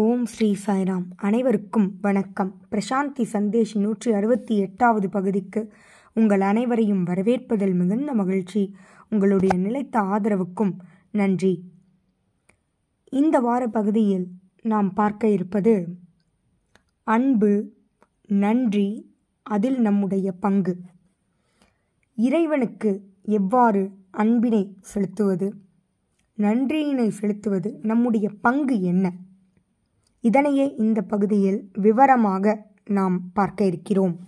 ஓம் ஸ்ரீ சாய்ராம். அனைவருக்கும் வணக்கம். பிரசாந்தி சந்தேஷ் நூற்றி அறுபத்தி எட்டாவது பகுதிக்கு உங்கள் அனைவரையும் வரவேற்பதில் மிகுந்த மகிழ்ச்சி. உங்களுடைய நிலைத்த ஆதரவுக்கும் நன்றி. இந்த வார பகுதியில் நாம் பார்க்க இருப்பது அன்பு நன்றி அதில் நம்முடைய பங்கு. இறைவனுக்கு எவ்வாறு அன்பினை செலுத்துவது? நன்றியினை செலுத்துவது நம்முடைய பங்கு என்ன? இதனையே இந்த பகுதியில் விவரமாக நாம் பார்க்க இருக்கிறோம்.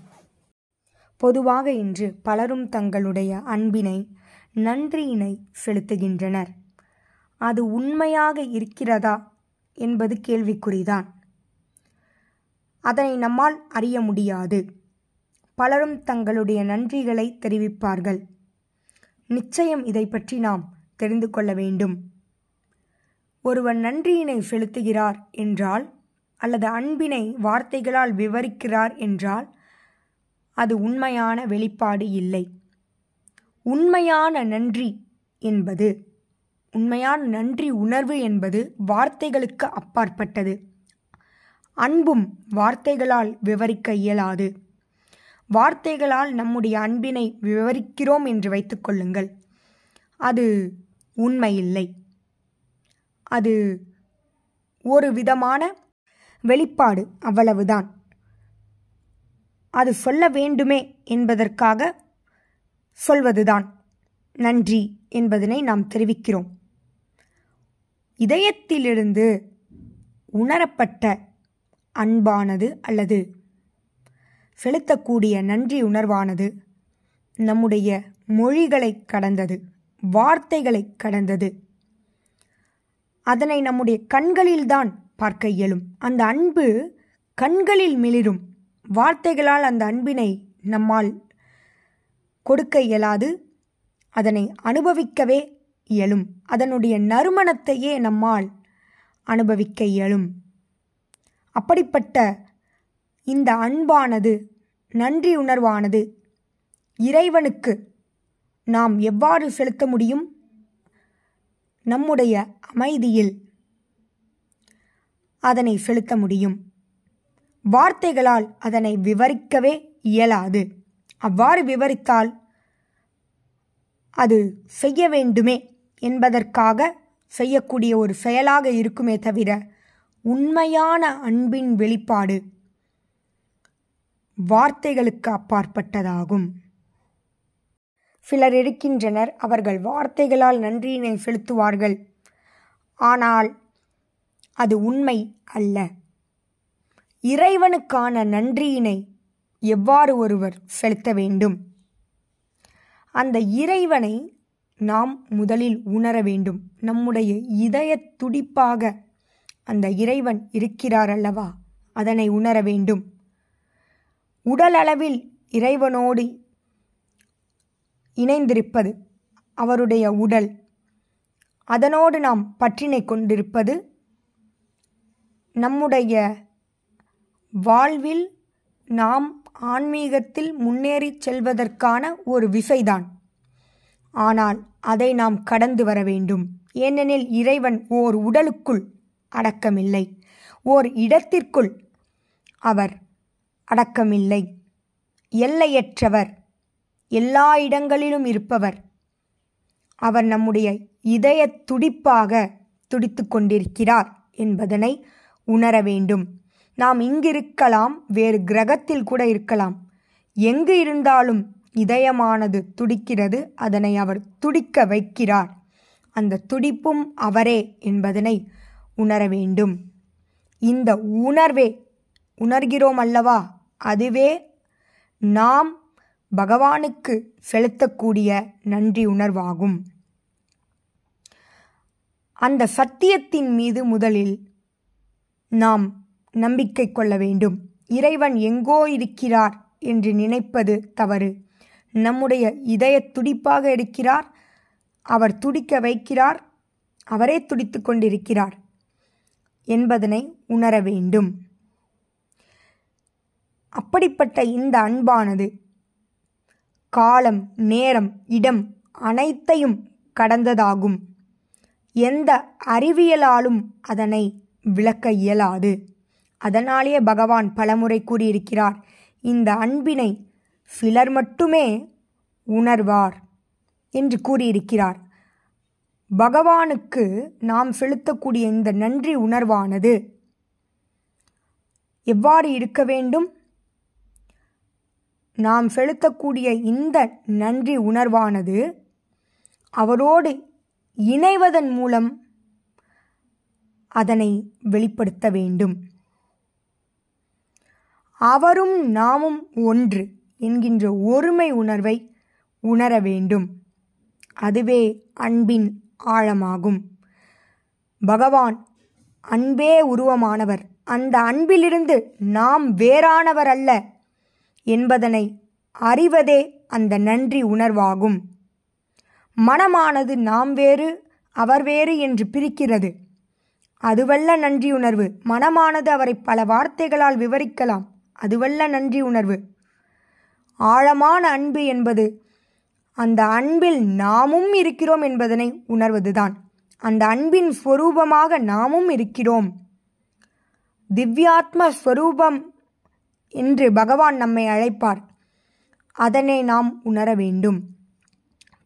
பொதுவாக இன்று பலரும் தங்களுடைய அன்பினை நன்றியினை செலுத்துகின்றனர். அது உண்மையாக இருக்கிறதா என்பது கேள்விக்குறிதான். அதனை நம்மால் அறிய முடியாது. பலரும் தங்களுடைய நன்றிகளை தெரிவிப்பார்கள். நிச்சயம் இதை பற்றி நாம் தெரிந்து கொள்ள வேண்டும். ஒருவன் நன்றியினை செலுத்துகிறார் என்றால் அல்லது அன்பினை வார்த்தைகளால் விவரிக்கிறார் என்றால் அது உண்மையான வெளிப்பாடு இல்லை. உண்மையான நன்றி என்பது உண்மையான நன்றி உணர்வு என்பது வார்த்தைகளுக்கு அப்பாற்பட்டது. அன்பும் வார்த்தைகளால் விவரிக்க இயலாது. வார்த்தைகளால் நம்முடைய அன்பினை விவரிக்கிறோம் என்று வைத்துக்கொள்ளுங்கள் அது உண்மையில்லை. அது ஒரு விதமான வெளிப்பாடு அவ்வளவுதான். அது சொல்ல வேண்டுமே என்பதற்காக சொல்வதுதான். நன்றி என்பதனை நாம் தெரிவிக்கிறோம். இதயத்திலிருந்து உணரப்பட்ட அன்பானது அல்லது செலுத்தக்கூடிய நன்றி உணர்வானது நம்முடைய மொழிகளை கடந்தது வார்த்தைகளை கடந்தது. அதனை நம்முடைய கண்களில்தான் பார்க்க இயலும். அந்த அன்பு கண்களில் மிளிரும். வார்த்தைகளால் அந்த அன்பினை நம்மால் கொடுக்க இயலாது. அதனை அனுபவிக்கவே இயலும். அதனுடைய நறுமணத்தையே நம்மால் அனுபவிக்க இயலும். அப்படிப்பட்ட இந்த அன்பானது நன்றி உணர்வானது இறைவனுக்கு நாம் எவ்வாறு செலுத்த முடியும்? நம்முடைய அமைதியில் அதனை செலுத்த முடியும். வார்த்தைகளால் அதனை விவரிக்கவே இயலாது. அவ்வாறு விவரித்தால் அது செய்ய வேண்டுமே என்பதற்காக செய்யக்கூடிய ஒரு செயலாக இருக்குமே தவிர உண்மையான அன்பின் வெளிப்பாடு வார்த்தைகளுக்கு அப்பாற்பட்டதாகும். சிலர் இருக்கின்றனர் அவர்கள் வார்த்தைகளால் நன்றியினை செலுத்துவார்கள். ஆனால் அது உண்மை அல்ல. இறைவனுக்கான நன்றியினை எவ்வாறு ஒருவர் செலுத்த வேண்டும்? அந்த இறைவனை நாம் முதலில் உணர வேண்டும். நம்முடைய இதய துடிப்பாக அந்த இறைவன் இருக்கிறார் அல்லவா? அதனை உணர வேண்டும். உடலளவில் இறைவனோடு இணைந்திருப்பது அவருடைய உடல். அதனோடு நாம் பற்றினை கொண்டிருப்பது நம்முடைய வாழ்வில் நாம் ஆன்மீகத்தில் முன்னேறி செல்வதற்கான ஒரு விசைதான். ஆனால் அதை நாம் கடந்து வர வேண்டும். ஏனெனில் இறைவன் ஓர் உடலுக்குள் அடக்கமில்லை. ஓர் இடத்திற்குள் அவர் அடக்கமில்லை. எல்லையற்றவர் எல்லா இடங்களிலும் இருப்பவர். அவர் நம்முடைய இதய துடிப்பாக துடித்து கொண்டிருக்கிறார் என்பதனை உணர வேண்டும். நாம் இங்கிருக்கலாம் வேறு கிரகத்தில் கூட இருக்கலாம். எங்கு இருந்தாலும் இதயமானது துடிக்கிறது அதனை அவர் துடிக்க வைக்கிறார். அந்த துடிப்பும் அவரே என்பதனை உணர வேண்டும். இந்த உணர்வே உணர்கிறோம் அல்லவா? அதுவே நாம் பகவானுக்கு செலுத்தக்கூடிய நன்றி உணர்வாகும். அந்த சத்தியத்தின் மீது முதலில் நாம் நம்பிக்கை கொள்ள வேண்டும். இறைவன் எங்கோ இருக்கிறார் என்று நினைப்பது தவறு. நம்முடைய இதய துடிப்பாக இருக்கிறார். அவர் துடிக்க வைக்கிறார். அவரே துடித்து கொண்டிருக்கிறார் என்பதனை உணர வேண்டும். அப்படிப்பட்ட இந்த அன்பானது காலம் நேரம் இடம் அனைத்தையும் கடந்ததாகும். எந்த அறிவியலாலும் அதனை விளக்க இயலாது. அதனாலேயே பகவான் பலமுறை கூறியிருக்கிறார் இந்த அன்பினை சிலர் மட்டுமே உணர்வார் என்று கூறியிருக்கிறார். பகவானுக்கு நாம் செலுத்தக்கூடிய இந்த நன்றி உணர்வானது எவ்வாறு இருக்க வேண்டும்? நாம் செலுத்தக்கூடிய இந்த நன்றி உணர்வானது அவரோடு இணைவதன் மூலம் அதனை வெளிப்படுத்த வேண்டும். அவரும் நாமும் ஒன்று என்கின்ற ஒருமை உணர்வை உணர வேண்டும். அதுவே அன்பின் ஆழமாகும். பகவான் அன்பே உருவமானவர். அந்த அன்பிலிருந்து நாம் வேறானவர் அல்ல. என்பதனை அறிவதே அந்த நன்றி உணர்வாகும். மனமானது நாம் வேறு அவர் வேறு என்று பிரிக்கிறது. அதுவல்ல நன்றி உணர்வு. மனமானது அவரை பல வார்த்தைகளால் விவரிக்கலாம். அதுவல்ல நன்றி உணர்வு. ஆழமான அன்பு என்பது அந்த அன்பில் நாமும் இருக்கிறோம் என்பதனை உணர்வதுதான். அந்த அன்பின் ஸ்வரூபமாக நாமும் இருக்கிறோம். திவ்யாத்ம ஸ்வரூபம் என்று பகவான் நம்மை அழைப்பார். அதனை நாம் உணர வேண்டும்.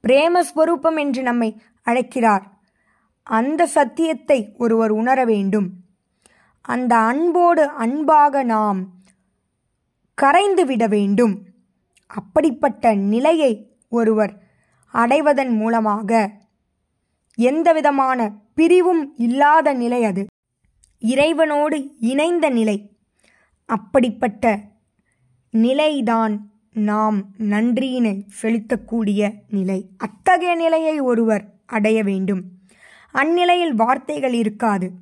பிரேமஸ்வரூபம் என்று நம்மை அழைக்கிறார். அந்த சத்தியத்தை ஒருவர் உணர வேண்டும். அந்த அன்போடு அன்பாக நாம் கரைந்து விட வேண்டும். அப்படிப்பட்ட நிலையை ஒருவர் அடைவதன் மூலமாக எந்தவிதமான பிரிவும் இல்லாத நிலை அது. இறைவனோடு இணைந்த நிலை. அப்படிப்பட்ட நிலைதான் நாம் நன்றியினை செலுத்தக்கூடிய நிலை. அத்தகைய நிலையை ஒருவர் அடைய வேண்டும். அந்நிலையில் வார்த்தைகள் இருக்காது.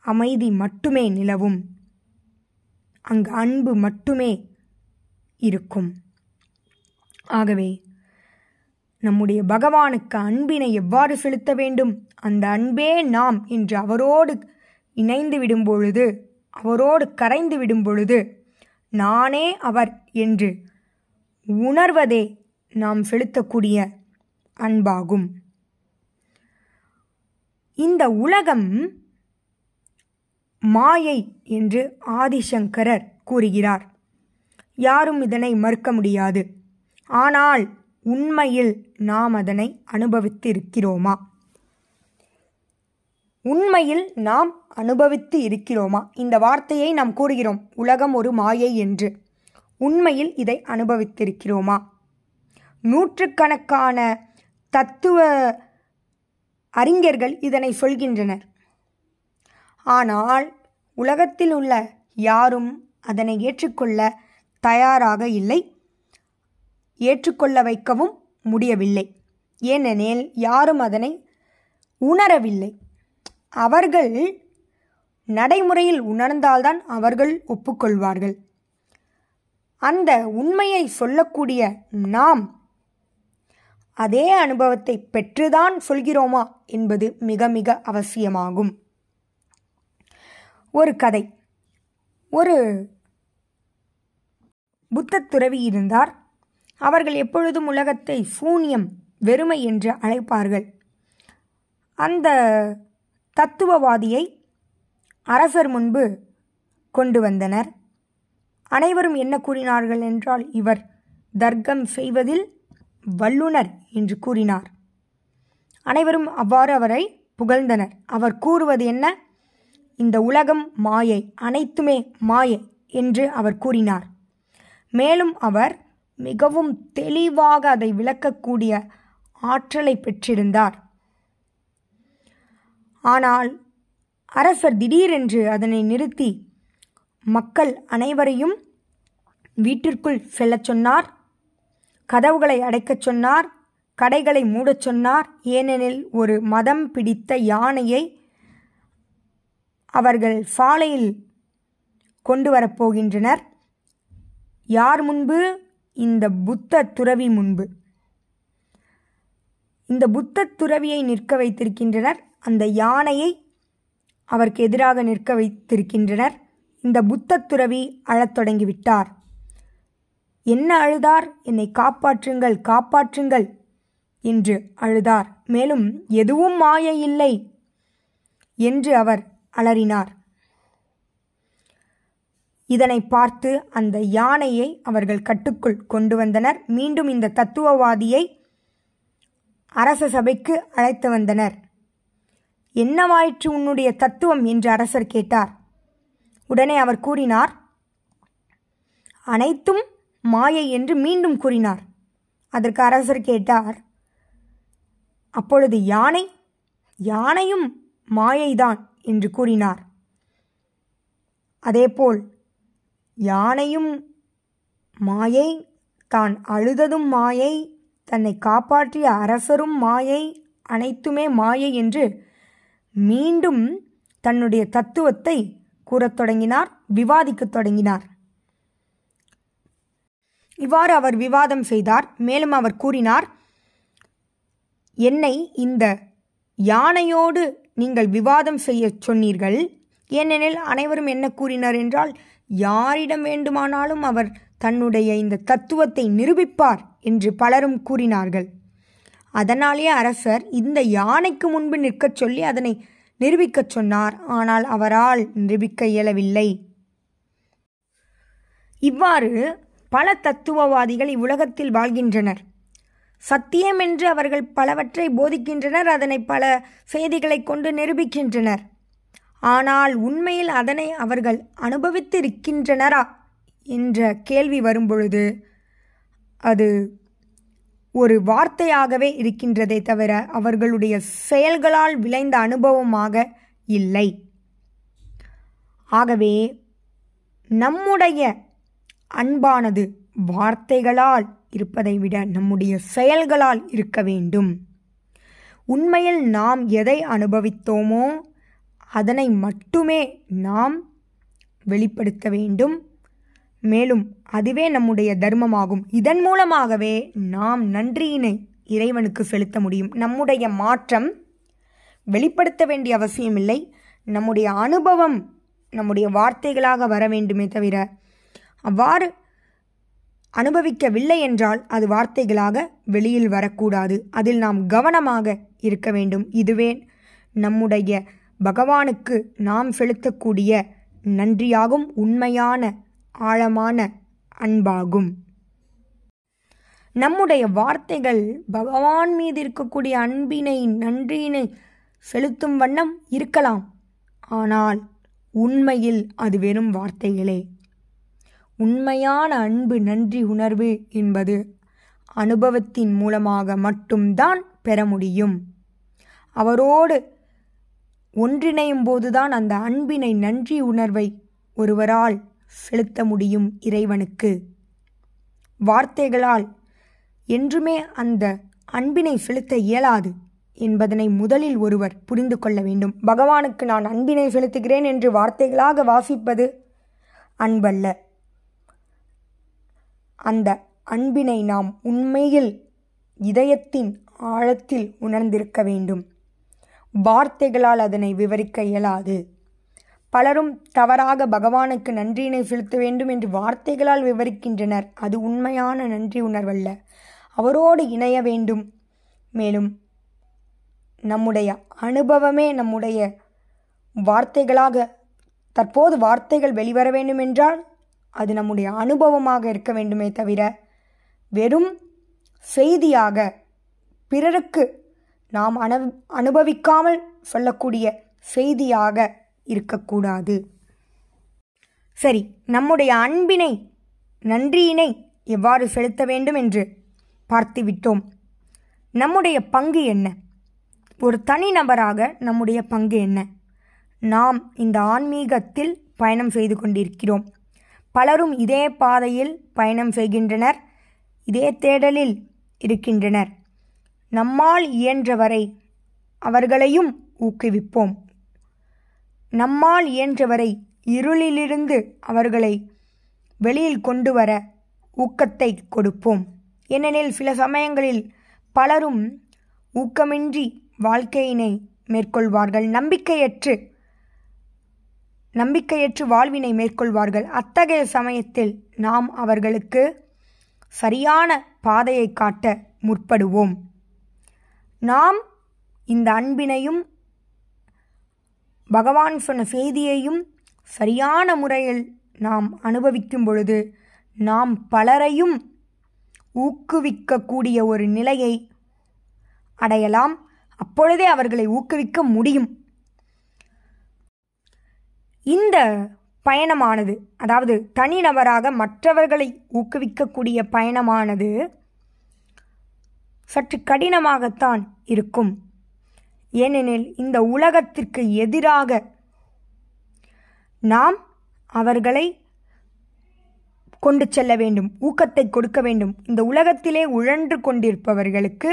அமைதி மட்டுமே நிலவும். அங்கு அன்பு மட்டுமே இருக்கும். ஆகவே நம்முடைய பகவானுக்கு அன்பினை எவ்வாறு செலுத்த வேண்டும்? அந்த அன்பே நாம் என்று அவரோடு இணைந்து விடும் பொழுது அவரோடு கரைந்து விடும் பொழுது நானே அவர் என்று உணர்வதே நாம் செலுத்தக்கூடிய அன்பாகும். இந்த உலகம் மாயை என்று ஆதிசங்கரர் கூறுகிறார். யாரும் இதனை மறுக்க முடியாது. ஆனால் உண்மையில் நாம் அதனை அனுபவித்திருக்கிறோமா? உண்மையில் நாம் அனுபவித்து இருக்கிறோமா? இந்த வார்த்தையை நாம் கூறுகிறோம் உலகம் ஒரு மாயை என்று. உண்மையில் இதை அனுபவித்திருக்கிறோமா? நூற்றுக்கணக்கான தத்துவ அறிஞர்கள் இதனை சொல்கின்றனர். ஆனால் உலகத்தில் உள்ள யாரும் அதனை ஏற்றுக்கொள்ள தயாராக இல்லை ஏற்றுக்கொள்ள வைக்கவும் முடியவில்லை. ஏனெனில் யாரும் அதனை உணரவில்லை. அவர்கள் நடைமுறையில் உணர்ந்தால்தான் அவர்கள் ஒப்புக்கொள்வார்கள். அந்த உண்மையை சொல்லக்கூடிய நாம் அதே அனுபவத்தை பெற்றுதான் சொல்கிறோமா என்பது மிக மிக அவசியமாகும். ஒரு கதை. ஒரு புத்த துறவி இருந்தார். அவர்கள் எப்பொழுதும் உலகத்தை சூன்யம் வெறுமை என்று அழைப்பார்கள். அந்த தத்துவவாதியை அரசர் முன்பு கொண்டு வந்தனர். அனைவரும் என்ன கூறினார்கள் என்றால் இவர் தர்க்கம் செய்வதில் வல்லுனர் என்று கூறினார். அனைவரும் அவ்வாறு அவரை புகழ்ந்தனர். அவர் கூறுவது என்ன? இந்த உலகம் மாயை அனைத்துமே மாயை என்று அவர் கூறினார். மேலும் அவர் மிகவும் தெளிவாக அதை விளக்கக்கூடிய ஆற்றலை பெற்றிருந்தார். ஆனால் அரசர் திடீரென்று அதனை நிறுத்தி மக்கள் அனைவரையும் வீட்டிற்குள் செல்லச் சொன்னார் கதவுகளை அடைக்கச் சொன்னார் கடைகளை மூடச் சொன்னார். ஏனெனில் ஒரு மதம் பிடித்த யானையை அவர்கள் சாலையில் கொண்டு வரப்போகின்றனர் யார் முன்பு? இந்த புத்த துறவி முன்பு. இந்த புத்த துறவியை நிற்க வைத்திருக்கின்றனர். அந்த யானையை அவருக்கு எதிராக நிற்க வைத்திருக்கின்றனர். இந்த புத்த துறவி அழத் தொடங்கிவிட்டார் என்ன அழுதார்? என்னை காப்பாற்றுங்கள் காப்பாற்றுங்கள் என்று அழுதார். மேலும் எதுவும் மாய இல்லை என்று அவர் அலறினார். இதனை பார்த்து அந்த யானையை அவர்கள் கட்டுக்குள் கொண்டு வந்தனர். மீண்டும் இந்த தத்துவவாதியை அரச சபைக்கு அழைத்து வந்தனர். என்னவாயிற்று உன்னுடைய தத்துவம்? என்று அரசர் கேட்டார். உடனே அவர் கூறினார் அனைத்தும் மாயை என்று மீண்டும் கூறினார். அதற்கு அரசர் கேட்டார் அப்பொழுது யானை யானையும் மாயைதான் என்று கூறினார். அதேபோல் யானையும் மாயை தான் அழுததும் மாயை தன்னை காப்பாற்றிய அரசரும் மாயை அனைத்துமே மாயை என்று மீண்டும் தன்னுடைய தத்துவத்தை கூறத் தொடங்கினார் விவாதிக்கத் தொடங்கினார். இவ்வாறு அவர் விவாதம் செய்தார். மேலும் அவர் கூறினார் என்னை இந்த யானையோடு நீங்கள் விவாதம் செய்ய சொன்னீர்கள். ஏனெனில் அனைவரும் என்ன கூறினார் என்றால் யாரிடம் வேண்டுமானாலும் அவர் தன்னுடைய இந்த தத்துவத்தை நிரூபிப்பார் என்று பலரும் கூறினார்கள். அதனாலே அரசர் இந்த யானைக்கு முன்பு நிற்கச் சொல்லி அதனை நிரூபிக்கச் சொன்னார். ஆனால் அவரால் நிரூபிக்க இயலவில்லை. இவ்வாறு பல தத்துவவாதிகள் இவ்வுலகத்தில் வாழ்கின்றனர். சத்தியம் என்று அவர்கள் பலவற்றை போதிக்கின்றனர். அதனை பல செய்திகளை கொண்டு நிரூபிக்கின்றனர். ஆனால் உண்மையில் அதனை அவர்கள் அனுபவித்து இருக்கின்றனரா என்ற கேள்வி வரும்பொழுது அது ஒரு வார்த்தையாகவே இருக்கின்றதே தவிர அவர்களுடைய செயல்களால் விளைந்த அனுபவமாக இல்லை. ஆகவே நம்முடைய அன்பானது வார்த்தைகளால் இருப்பதை விட நம்முடைய செயல்களால் இருக்க வேண்டும். உண்மையில் நாம் எதை அனுபவித்தோமோ அதனை மட்டுமே நாம் வெளிப்படுத்த வேண்டும். மேலும் அதுவே நம்முடைய தர்மமாகும். இதன் மூலமாகவே நாம் நன்றியினை இறைவனுக்கு செலுத்த முடியும். நம்முடைய மாற்றம் வெளிப்படுத்த வேண்டிய அவசியமில்லை. நம்முடைய அனுபவம் நம்முடைய வார்த்தைகளாக வர வேண்டுமே தவிர அவ்வாறு அனுபவிக்கவில்லை என்றால் அது வார்த்தைகளாக வெளியில் வரக்கூடாது. அதில் நாம் கவனமாக இருக்க வேண்டும். இதுவே நம்முடைய பகவானுக்கு நாம் செலுத்தக்கூடிய நன்றியாகும். உண்மையான ஆழமான அன்பாகும். நம்முடைய வார்த்தைகள் பகவான் மீது இருக்கக்கூடிய அன்பினை நன்றியினை செலுத்தும் வண்ணம் இருக்கலாம். ஆனால் உண்மையில் அது வெறும் வார்த்தைகளே. உண்மையான அன்பு நன்றி உணர்வு என்பது அனுபவத்தின் மூலமாக மட்டும்தான் பெற முடியும். அவரோடு ஒன்றிணையும் போதுதான் அந்த அன்பினை நன்றி உணர்வை ஒருவரால் செலுத்த முடியும் இறைவனுக்கு. வார்த்தைகளால் என்றுமே அந்த அன்பினை செலுத்த இயலாது என்பதனை முதலில் ஒருவர் புரிந்து கொள்ள வேண்டும். பகவானுக்கு நான் அன்பினை செலுத்துகிறேன் என்று வார்த்தைகளாக வாசிப்பது அன்பல்ல. அந்த அன்பினை நாம் உண்மையில் இதயத்தின் ஆழத்தில் உணர்ந்திருக்க வேண்டும். வார்த்தைகளால் அதனை விவரிக்க இயலாது. பலரும் தவறாக பகவானுக்கு நன்றியினை செலுத்த வேண்டும் என்று வார்த்தைகளால் விவரிக்கின்றனர். அது உண்மையான நன்றி உணர்வல்ல. அவரோடு இணைய வேண்டும். மேலும் நம்முடைய அனுபவமே நம்முடைய வார்த்தைகளாக தற்போது வார்த்தைகள் வெளிவர வேண்டும் என்றால் அது நம்முடைய அனுபவமாக இருக்க வேண்டுமே தவிர வெறும் செய்தியாக பிறருக்கு நாம் அனு அனுபவிக்காமல் சொல்லக்கூடிய செய்தியாக இருக்கக்கூடாது. சரி நம்முடைய அன்பினை நன்றியினை எவ்வாறு செலுத்த வேண்டும் என்று பார்த்துவிட்டோம். நம்முடைய பங்கு என்ன? ஒரு தனிநபராக நம்முடைய பங்கு என்ன? நாம் இந்த ஆன்மீகத்தில் பயணம் செய்து கொண்டிருக்கிறோம். பலரும் இதே பாதையில் பயணம் செய்கின்றனர் இதே தேடலில் இருக்கின்றனர். நம்மால் இயன்றவரை அவர்களையும் ஊக்குவிப்போம். நம்மால் இயன்றவரை இருளிலிருந்து அவர்களை வெளியில் கொண்டு வர ஊக்கத்தை கொடுப்போம். ஏனெனில் சில சமயங்களில் பலரும் ஊக்கமின்றி வாழ்க்கையினை மேற்கொள்வார்கள். நம்பிக்கையற்று நம்பிக்கையற்று வாழ்வினை மேற்கொள்வார்கள். அத்தகைய சமயத்தில் நாம் அவர்களுக்கு சரியான பாதையை காட்ட முற்படுவோம். நாம் இந்த அன்பினையும் பகவான் சொன்ன செய்தியையும் சரியான முறையில் நாம் அனுபவிக்கும் பொழுது நாம் பலரையும் ஊக்குவிக்கக்கூடிய ஒரு நிலையை அடையலாம். அப்பொழுதே அவர்களை ஊக்குவிக்க முடியும். இந்த பயணமானது அதாவது தனிநபராக மற்றவர்களை ஊக்குவிக்கக்கூடிய பயணமானது சற்று கடினமாகத்தான் இருக்கும். ஏனெனில் இந்த உலகத்திற்கு எதிராக நாம் அவர்களை கொண்டு செல்ல வேண்டும் ஊக்கத்தை கொடுக்க வேண்டும். இந்த உலகத்திலே உழன்று கொண்டிருப்பவர்களுக்கு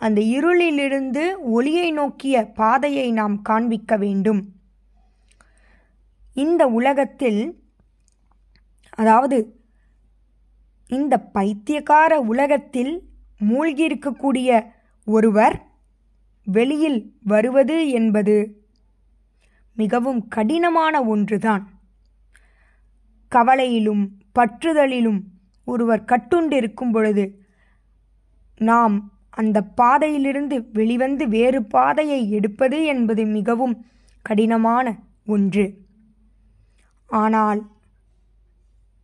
அந்த இருளிலிருந்து ஒளியை நோக்கிய பாதையை நாம் காண்பிக்க வேண்டும். இந்த உலகத்தில் அதாவது இந்த பைத்தியக்கார உலகத்தில் மூழ்கியிருக்கக்கூடிய ஒருவர் வெளியில் வருவது என்பது மிகவும் கடினமான ஒன்றுதான். கவலையிலும் பற்றுதலிலும் ஒருவர் கட்டுண்டிருக்கும் பொழுது நாம் அந்த பாதையிலிருந்து வெளிவந்து வேறு பாதையை எடுப்பது என்பது மிகவும் கடினமான ஒன்று. ஆனால்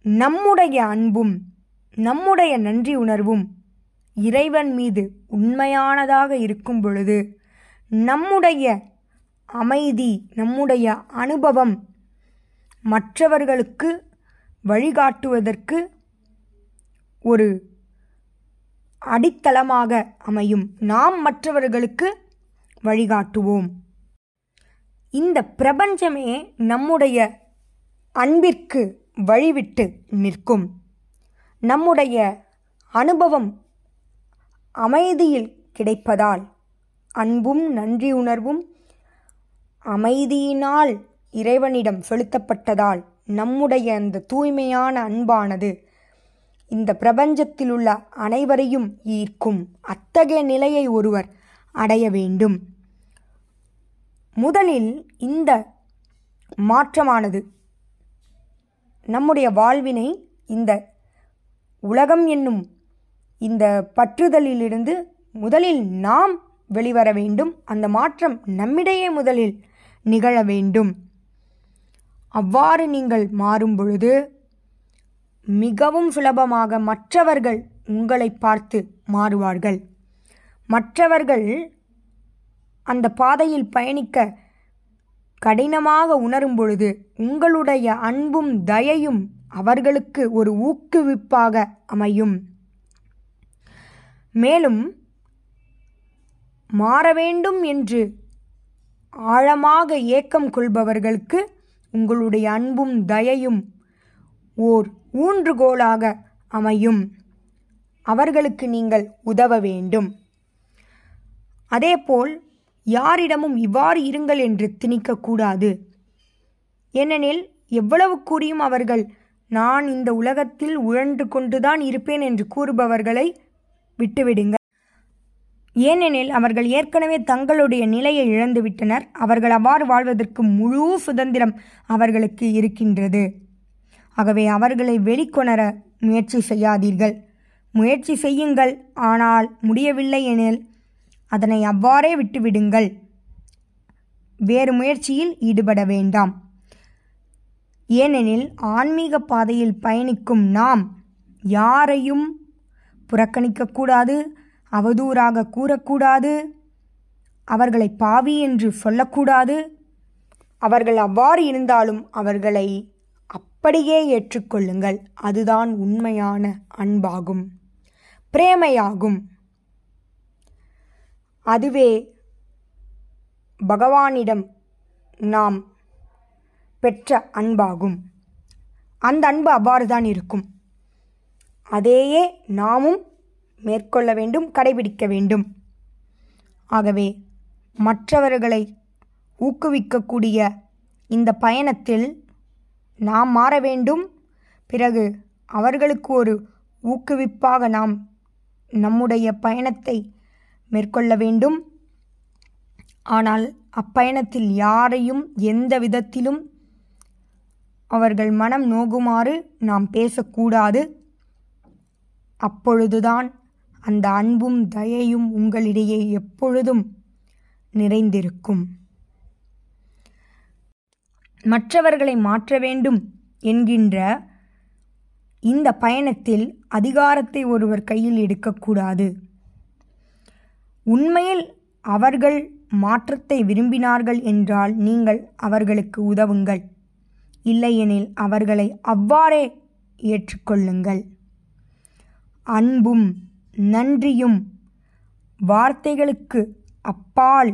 நம்முடைய அன்பும் நம்முடைய நன்றி உணர்வும் இறைவன் மீது உண்மையானதாக இருக்கும் பொழுது நம்முடைய அமைதி நம்முடைய அனுபவம் மற்றவர்களுக்கு வழிகாட்டுவதற்கு ஒரு அடித்தளமாக அமையும். நாம் மற்றவர்களுக்கு வழிகாட்டுவோம். இந்த பிரபஞ்சமே நம்முடைய அன்பிற்கு வழிவிட்டு நிற்கும். நம்முடைய அனுபவம் அமைதியில் கிடைப்பதால் அன்பும் நன்றி உணர்வும் அமைதியினால் இறைவனிடம் செலுத்தப்பட்டதால் நம்முடைய அந்த தூய்மையான அன்பானது இந்த பிரபஞ்சத்தில் உள்ள அனைவரையும் ஈர்க்கும் அத்தகைய நிலையை ஒருவர் அடைய வேண்டும். முதலில் இந்த மாற்றமானது. நம்முடைய வாழ்வினை இந்த உலகம் என்னும் இந்த பற்றுதலிலிருந்து முதலில் நாம் வெளிவர வேண்டும். அந்த மாற்றம் நம்மிடையே முதலில் நிகழ வேண்டும். அவ்வாறு நீங்கள் மாறும் பொழுது மிகவும் சுலபமாக மற்றவர்கள் உங்களை பார்த்து மாறுவார்கள். மற்றவர்கள் அந்த பாதையில் பயணிக்க கடினமாக உணரும் பொழுது உங்களுடைய அன்பும் தயையும் அவர்களுக்கு ஒரு ஊக்குவிப்பாக அமையும். மேலும் மாற வேண்டும் என்று ஆழமாக ஏக்கம் கொள்பவர்களுக்கு உங்களுடைய அன்பும் தயையும் ஓர் ஊன்றுகோலாக அமையும். அவர்களுக்கு நீங்கள் உதவ வேண்டும் அதேபோல் யாரிடமும் இவ்வாறு இருங்கள் என்று திணிக்கக்கூடாது ஏனெனில் எவ்வளவு கூறியும் அவர்கள் நான் இந்த உலகத்தில் உழன்று கொண்டுதான் இருப்பேன் என்று கூறுபவர்களை விட்டுவிடுங்கள் ஏனெனில் அவர்கள் ஏற்கனவே தங்களுடைய நிலையை இழந்துவிட்டனர். அவர்கள் அவ்வாறு வாழ்வதற்கு முழு சுதந்திரம் அவர்களுக்கு இருக்கின்றது. ஆகவே அவர்களை வெளிக்கொணர முயற்சி செய்யாதீர்கள். முயற்சி செய்யுங்கள். ஆனால் முடியவில்லை எனில் அதனை அவ்வாறே விட்டுவிடுங்கள். வேறு முயற்சியில் ஈடுபட வேண்டாம். ஏனெனில் ஆன்மீக பாதையில் பயணிக்கும் நாம் யாரையும் புறக்கணிக்கக்கூடாது அவதூறாக கூறக்கூடாது அவர்களை பாவி என்று சொல்லக்கூடாது அவர்கள் அவ்வாறு இருந்தாலும் அவர்களை அப்படியே ஏற்றுக்கொள்ளுங்கள். அதுதான் உண்மையான அன்பாகும். பிரேமையாகும். அதுவே பகவானிடம் நாம் பெற்ற அன்பாகும். அந்த அன்பு அவ்வாறுதான் இருக்கும். அதையே நாமும் மேற்கொள்ள வேண்டும் கடைபிடிக்க வேண்டும். ஆகவே மற்றவர்களை ஊக்குவிக்கக்கூடிய இந்த பயணத்தில் நாம் மாற வேண்டும். பிறகு அவர்களுக்கு ஒரு ஊக்குவிப்பாக நாம் நம்முடைய பயணத்தை மேற்கொள்ள வேண்டும். ஆனால் அப்பயணத்தில் யாரையும் எந்த விதத்திலும் அவர்கள் மனம் நோகுமாறு நாம் பேசக்கூடாது. அப்பொழுதுதான் அந்த அன்பும் தயையும் உங்களிடையே எப்பொழுதும் நிறைந்திருக்கும். மற்றவர்களை மாற்ற வேண்டும் என்கின்ற இந்த பயணத்தில் அதிகாரத்தை ஒருவர் கையில் எடுக்கக்கூடாது. உண்மையில் அவர்கள் மாற்றத்தை விரும்பினார்கள் என்றால் நீங்கள் அவர்களுக்கு உதவுங்கள். இல்லையெனில் அவர்களை அவ்வாறே ஏற்றுக்கொள்ளுங்கள். அன்பும் நன்றியும் வார்த்தைகளுக்கு அப்பால்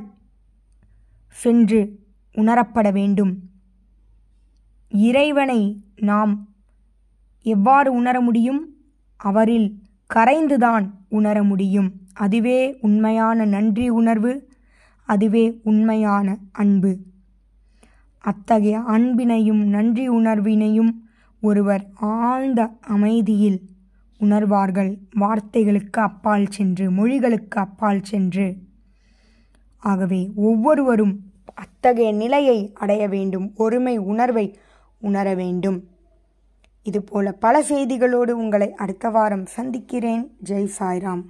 சென்று உணரப்பட வேண்டும். இறைவனை நாம் எவ்வாறு உணர முடியும்? அவரில் கரைந்துதான் உணர முடியும். அதுவே உண்மையான நன்றி உணர்வு அதுவே உண்மையான அன்பு. அத்தகைய அன்பினையும் நன்றி உணர்வினையும் ஒருவர் ஆழ்ந்த அமைதியில் உணர்வார்கள். வார்த்தைகளுக்கு அப்பால் சென்று மொழிகளுக்கு அப்பால் சென்று. ஆகவே ஒவ்வொருவரும் அத்தகைய நிலையை அடைய வேண்டும் ஒருமை உணர்வை உணர வேண்டும். இதுபோல பல செய்திகளோடு உங்களை அடுத்த வாரம் சந்திக்கிறேன். ஜெய் சாய்ராம்.